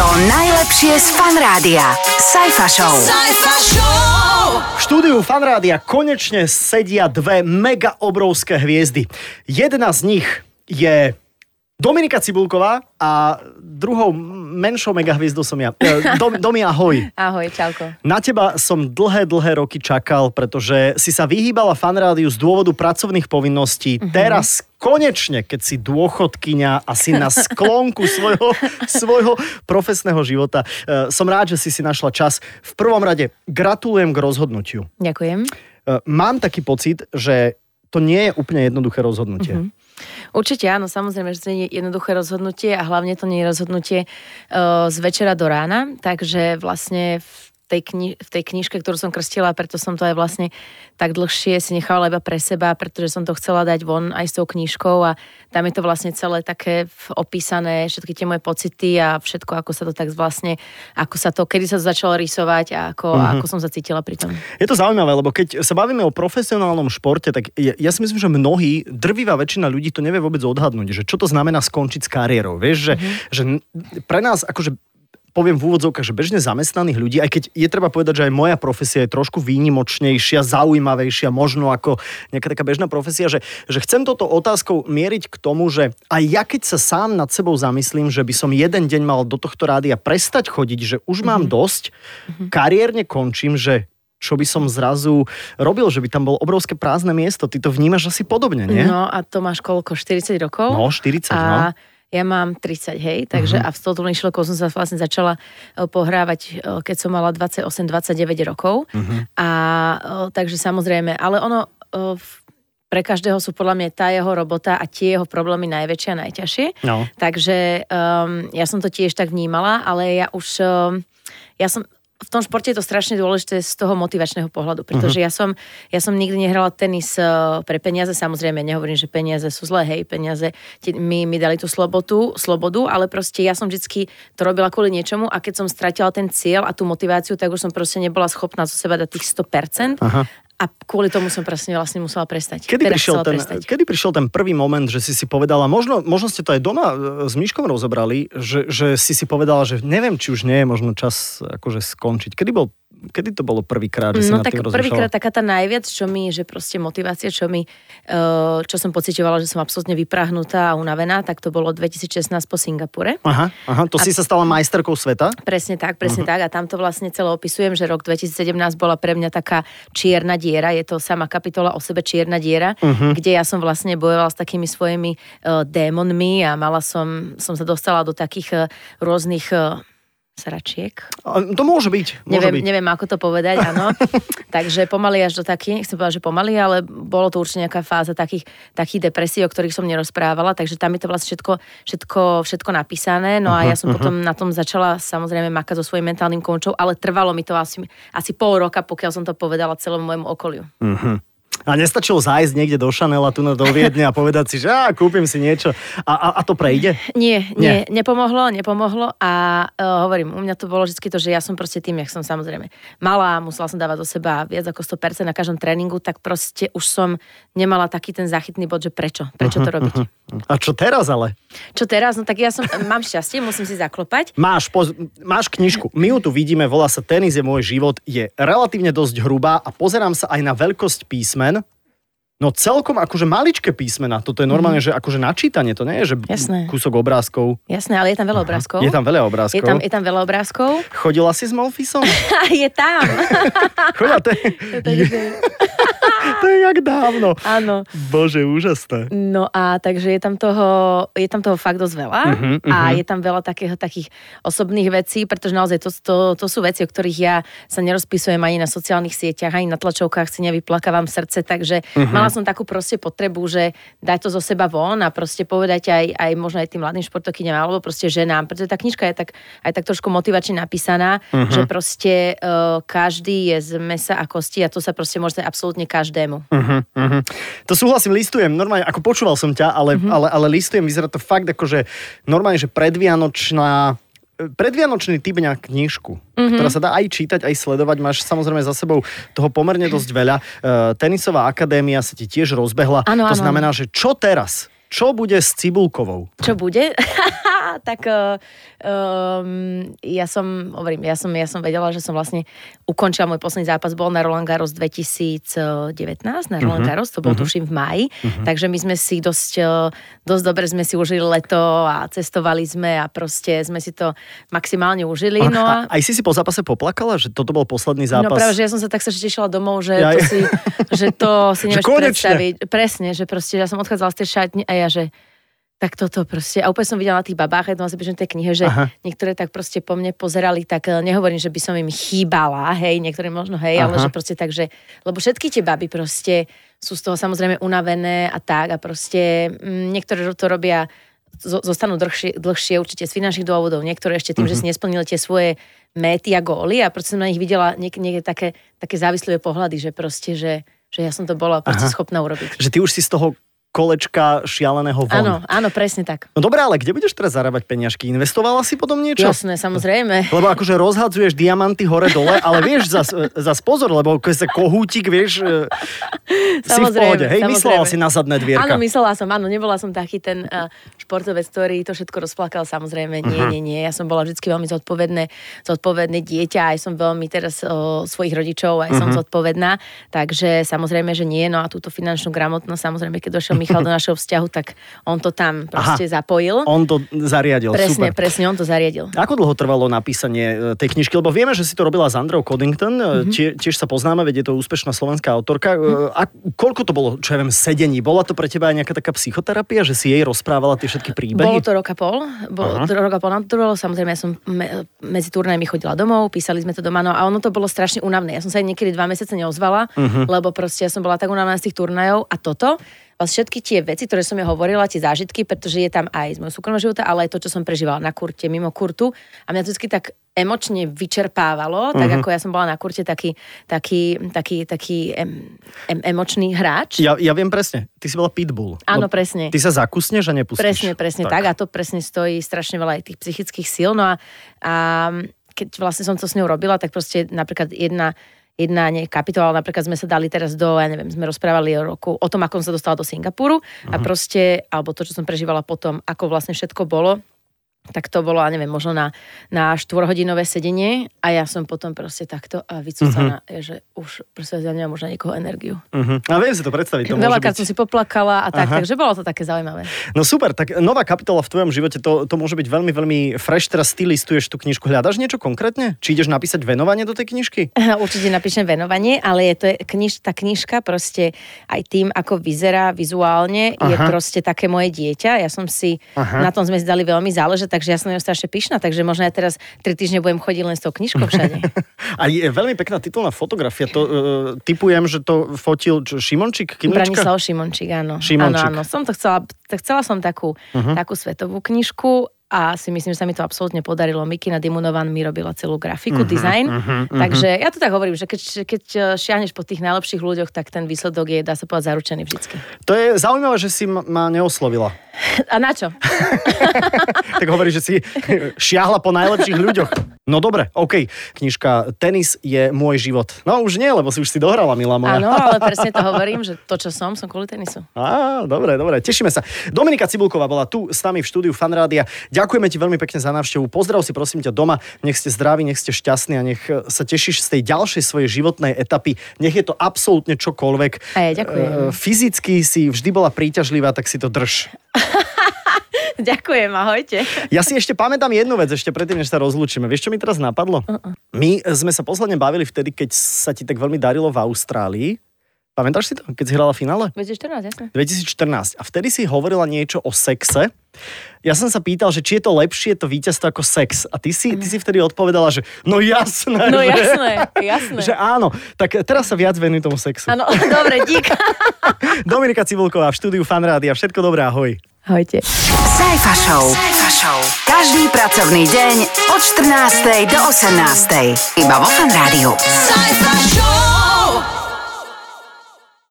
To najlepšie z fan rádia. Sajfa Show. V štúdiu Fanrádia konečne sedia dve mega obrovské hviezdy. Jedna z nich je Dominika Cibulková a druhou menšou mega hviezdou som ja. E, Dom, Domi, ahoj. Ahoj, čauko. Na teba som dlhé, dlhé roky čakal, pretože si sa vyhýbala fanrádiu z dôvodu pracovných povinností. Mhm. Teraz konečne, keď si dôchodkyňa a si na sklonku svojho, svojho profesného života, e, som rád, že si si našla čas. V prvom rade gratulujem k rozhodnutiu. Ďakujem. E, Mám taký pocit, že to nie je úplne jednoduché rozhodnutie. Mhm. Určite áno, samozrejme, že to nie je jednoduché rozhodnutie a hlavne to nie je rozhodnutie uh, z večera do rána, takže vlastne v tej, kni- v tej knižke, ktorú som krstila, preto som to aj vlastne tak dlhšie si nechala iba pre seba, pretože som to chcela dať von aj s tou knižkou a tam je to vlastne celé také opísané, všetky tie moje pocity a všetko, ako sa to tak vlastne, ako sa to, kedy sa to začalo rysovať a ako, Mhm. ako som sa cítila pri tom. Je to zaujímavé, lebo keď sa bavíme o profesionálnom športe, tak ja, ja si myslím, že mnohí, drvivá väčšina ľudí to nevie vôbec odhadnúť, že čo to znamená skončiť s kariérou. Vieš, že, že n- pre nás akože poviem v úvodzovkách, že bežne zamestnaných ľudí, aj keď je treba povedať, že aj moja profesia je trošku výnimočnejšia, zaujímavejšia, možno ako nejaká taká bežná profesia, že, že chcem toto otázkou mieriť k tomu, že aj ja keď sa sám nad sebou zamyslím, že by som jeden deň mal do tohto rádia prestať chodiť, že už mám dosť, kariérne končím, že čo by som zrazu robil, že by tam bolo obrovské prázdne miesto. Ty to vnímaš asi podobne, nie? No a to máš koľko? 40 rokov? No, 40, no. Ja mám 30, hej, takže uh-huh. a s touto myšlenkou som sa vlastne začala e, pohrávať, e, keď som mala 28-29 rokov. Uh-huh. A e, takže samozrejme, ale ono v- pre každého sú podľa mňa tá jeho robota a tie jeho problémy najväčšie a najťažšie. No. Takže um, ja som to tiež tak vnímala, ale ja už, um, ja som, v tom športe je to strašne dôležité z toho motivačného pohľadu, pretože uh-huh. ja, som, ja som nikdy nehrala tenis uh, pre peniaze, samozrejme nehovorím, že peniaze sú zlé, hej, peniaze ti, mi, mi dali tú slobodu, slobodu, ale proste ja som vždycky to robila kvôli niečomu a keď som stratila ten cieľ a tú motiváciu, tak už som proste nebola schopná zo seba dať tých 100%. Aha. A kvôli tomu som presne vlastne musela prestať. Kedy Teda prišiel, ten, prestať. kedy prišiel ten prvý moment, že si si povedala, možno, možno ste to aj doma e, s Myškom rozobrali, že, že si si povedala, že neviem, či už nie je možno čas akože skončiť. Kedy, bol, kedy to bolo prvýkrát, že si No nad tak prvýkrát taká tá najviac, čo mi, že proste motivácia, čo mi, eh, čo som pocitovala, že som absolútne vyprahnutá a unavená, tak to bolo 2016 po Singapure. Aha, aha, to si sa stala majsterkou sveta? Presne tak, presne uh-huh. tak. A tam to vlastne celé opisujem, že rok 2017 bola pre mňa taká čierna diera. Je to sama kapitola o sebe čierna diera, uh-huh. kde ja som vlastne bojovala s takými svojimi uh, démonmi a mala som, som sa dostala do takých uh, rôznych uh, sračiek. To môže byť. Môže Neviem, byť. neviem, ako to povedať, áno. Takže pomaly až do takých, nechcem povedať, že pomaly, ale bolo to určite nejaká fáza takých, takých depresí, o ktorých som nerozprávala, takže tam je to vlastne všetko, všetko, všetko napísané. No a ja som potom na tom začala samozrejme makať so svojím mentálnym koučom, ale trvalo mi to asi, asi pol roka, pokiaľ som to povedala celému môjmu okoliu. A nestačilo zájsť niekde do Chanela tu na do Viedne a povedať si, že á, kúpim si niečo. A, a, a to prejde? Nie, Nie. nie, nepomohlo, nepomohlo a uh, hovorím, u mňa to bolo vždy to, že ja som proste tým, jak som samozrejme malá, musela som dávať do seba viac ako 100% na každom tréningu, tak proste už som nemala taký ten záchytný bod, že prečo, prečo to robiť. A čo teraz ale? Čo teraz? No tak ja som, mám šťastie, musím si zaklopať. Máš, poz, máš knižku, my ju tu vidíme, volá sa Tenis je môj život, je relatívne dosť hrubá a pozerám sa aj na veľkosť písmen. No celkom akože maličké písmena, toto je normálne, že akože načítanie, to nie je, že Jasné. kúsok obrázkov. Jasné, ale je tam veľa obrázkov. Je tam veľa obrázkov. je tam, je tam veľa obrázkov. Chodila si s Molfisom? je tam. Chodila, to je, je, to je jak dávno. Áno. Bože, úžasné. No a takže je tam toho, je tam toho fakt dosť veľa Mhm, uh-huh, a je tam veľa takého, takých osobných vecí, pretože naozaj to, to, to sú veci, o ktorých ja sa nerozpisujem ani na sociálnych sieťach, ani na tlačovkách si nevyplakávam srdce, takže Mhm. uh-huh. mala som takú proste potrebu, že dať to zo seba von a proste povedať aj, aj možno aj tým mladým športokyňam alebo proste ženám, pretože tá knižka je tak, aj tak trošku motivačne napísaná, uh-huh. že proste uh, každý je z mesa a kosti a to sa proste môže absolútne každému. Uh-huh, uh-huh. To súhlasím, listujem, normálne, ako počúval som ťa, ale, uh-huh. ale, ale listujem, vyzerá to fakt ako, že normálne, že predvianočná predvianočný typ na knižku, mm-hmm. ktorá sa dá aj čítať, aj sledovať. Máš samozrejme za sebou toho pomerne dosť veľa. Uh, tenisová akadémia sa ti tiež rozbehla. Áno, to áno. znamená, že čo teraz? Čo bude s Cibulkovou? Čo bude? tak um, ja som, hovorím, ja som, ja som vedela, že som vlastne ukončila môj posledný zápas, bol na Roland Garros 2019, na Roland mhm. Garros, to bol uh-huh. tuším v maji, uh-huh. takže my sme si dosť, dosť dobre sme si užili leto a cestovali sme a proste sme si to maximálne užili. No a... Aj si si po zápase poplakala, že toto bol posledný zápas? No práve, že ja som sa tak sa tešila domov, že ja, to si, že to si nevieš predstaviť. Presne, že proste ja som odchádzala z tej šatne a ja, že tak toto proste, a úplne som videla na tých babách, aj to v tej knihe, že Aha. niektoré tak proste po mne pozerali, tak eh, nehovorím, že by som im chýbala, hej, niektoré možno hej, Aha. ale že proste tak, že, lebo všetky tie baby proste sú z toho samozrejme unavené a tak a proste m, mm, niektoré to robia zostanú dlhšie, dlhšie určite z finančných dôvodov, niektoré ešte tým, uh-huh. že si mhm. nesplnili tie svoje méty a góly a proste som na nich videla niekde niek- také, také závislé pohľady, že proste, že, že ja som to bola proste Aha. schopná urobiť. Že ty už si z toho kolečka šialeného von. Áno, áno, presne tak. No dobré, ale kde budeš teraz zarábať peniažky? Investovala si potom niečo? Jasné, samozrejme. Lebo akože rozhadzuješ diamanty hore-dole, ale vieš, zas, zas pozor, lebo keď sa kohútik, vieš, e, si v pohode. Hej, samozrejme. myslela si na zadné dvierka. Áno, myslela som, áno, nebola som taký ten uh, športovec, ktorý to všetko rozplakal, samozrejme. Nie, uh-huh. nie, nie. Ja som bola vždy veľmi zodpovedné, zodpovedné dieťa, aj som veľmi teraz o svojich rodičov, aj uh-huh. som mhm. zodpovedná, takže samozrejme, že nie. No a túto finančnú gramotnosť, samozrejme, keď došiel Michal do našeho vzťahu, tak on to tam proste Aha, zapojil. On to zariadil, Presne, super. presne, on to zariadil. Ako dlho trvalo napísanie e, tej knižky? Lebo vieme, že si to robila s Andreou Coddington, mm-hmm. Tie, tiež sa poznáme, veď je to úspešná slovenská autorka. Mm-hmm. A koľko to bolo, čo ja viem, sedení? Bola to pre teba aj nejaká taká psychoterapia, že si jej rozprávala tie všetky príbehy? Bolo to roka pol. Bolo to roka pol to trvalo. Samozrejme, ja som me, medzi turnajmi chodila domov, písali sme to doma, no a ono to bolo strašne únavné. Ja som sa aj niekedy dva mesiace neozvala, mm-hmm. lebo proste ja som bola tak unavená z tých turnajov a toto všetky tie veci, ktoré som ja hovorila, tie zážitky, pretože je tam aj z môjho súkromného života, ale aj to, čo som prežívala na kurte, mimo kurtu. A mňa to vždy tak emočne vyčerpávalo, tak mhm. ako ja som bola na kurte taký, taký, taký, taký em, em, emočný hráč. Ja, ja viem presne, ty si bola pitbull. Áno, presne. Ty sa zakusneš a nepustíš. Presne, presne tak. tak. A to presne stojí strašne veľa aj tých psychických síl. No a, a keď vlastne som to s ňou robila, tak proste napríklad jedna jedna nie, kapitola, napríklad sme sa dali teraz do, ja neviem, sme rozprávali o roku, o tom, ako som sa dostala do Singapuru uh-huh. a mhm. proste, alebo to, čo som prežívala potom, ako vlastne všetko bolo, tak to bolo, neviem, možno na, na štvorhodinové sedenie a ja som potom proste takto vycúcaná, uh-huh. že už proste ja nemám už na niekoho energiu. Uh-huh. A viem si to predstaviť. To Veľakrát byť... som si poplakala a tak, Aha. takže bolo to také zaujímavé. No super, tak nová kapitola v tvojom živote, to, to môže byť veľmi, veľmi fresh, teraz ty listuješ tú knižku, hľadaš niečo konkrétne? Či ideš napísať venovanie do tej knižky? Určite napíšem venovanie, ale je to kniž, tá knižka proste aj tým, ako vyzerá vizuálne, Aha. je proste také moje dieťa. Ja som si, Aha. na tom sme si dali veľmi záležať, takže ja som ňou strašne pyšná, takže možno ja teraz tri týždne budem chodiť len s tou knižkou všade. A je veľmi pekná titulná fotografia. To, uh, typujem, že to fotil čo, Šimončík? Branislav Šimončík, áno. Šimončík. Áno, áno. Som to chcela, chcela som takú, uh-huh. takú svetovú knižku a si myslím, že sa mi to absolútne podarilo. Mikina Dimunovan mi robila celú grafiku, uh-huh, design. Uh-huh, uh-huh. Takže ja to tak hovorím, že keď, keď eh, šiahneš po tých najlepších ľuďoch, tak ten výsledok je, dá sa povedať, zaručený vždycky. To je zaujímavé, že si ma neoslovila. A na čo? tak hovorí, že si šiahla po najlepších ľuďoch. No dobre, OK. Knižka Tenis je môj život. No už nie, lebo si už si dohrala, milá moja. Áno, ale presne to hovorím, že to, čo som, som kvôli tenisu. Á, dobre, dobre, tešíme sa. Dominika Cibulková bola tu s nami v štúdiu Fanrádia. Ďakujeme ti veľmi pekne za návštevu. Pozdrav si prosím ťa doma. Nech ste zdraví, nech ste šťastní a nech sa tešíš z tej ďalšej svojej životnej etapy. Nech je to absolútne čokoľvek. A ja ďakujem. E, fyzicky si vždy bola príťažlivá, tak si to drž. Ďakujem, ahojte. Ja si ešte pamätám jednu vec, ešte predtým, než sa rozlúčime. Vieš, čo mi teraz napadlo? Uh-uh. My sme sa posledne bavili vtedy, keď sa ti tak veľmi darilo v Austrálii. Pamätáš si to, keď si hrala finále? 2014, jasne. 2014. A vtedy si hovorila niečo o sexe. Ja som sa pýtal, že či je to lepšie to víťazstvo ako sex. A ty si, ty si vtedy odpovedala, že no jasné. No že, jasné, jasné. že áno. Tak teraz sa viac venuj tomu sexu. Áno, dobre, dík. Dominika Cibulková v štúdiu Fanrádia. Všetko dobré, ahoj. Ahojte. Sajfa Show. Sajfa Show. Každý pracovný deň od 14. do 18. Iba vo Fan Rádiu. Sajfa Show.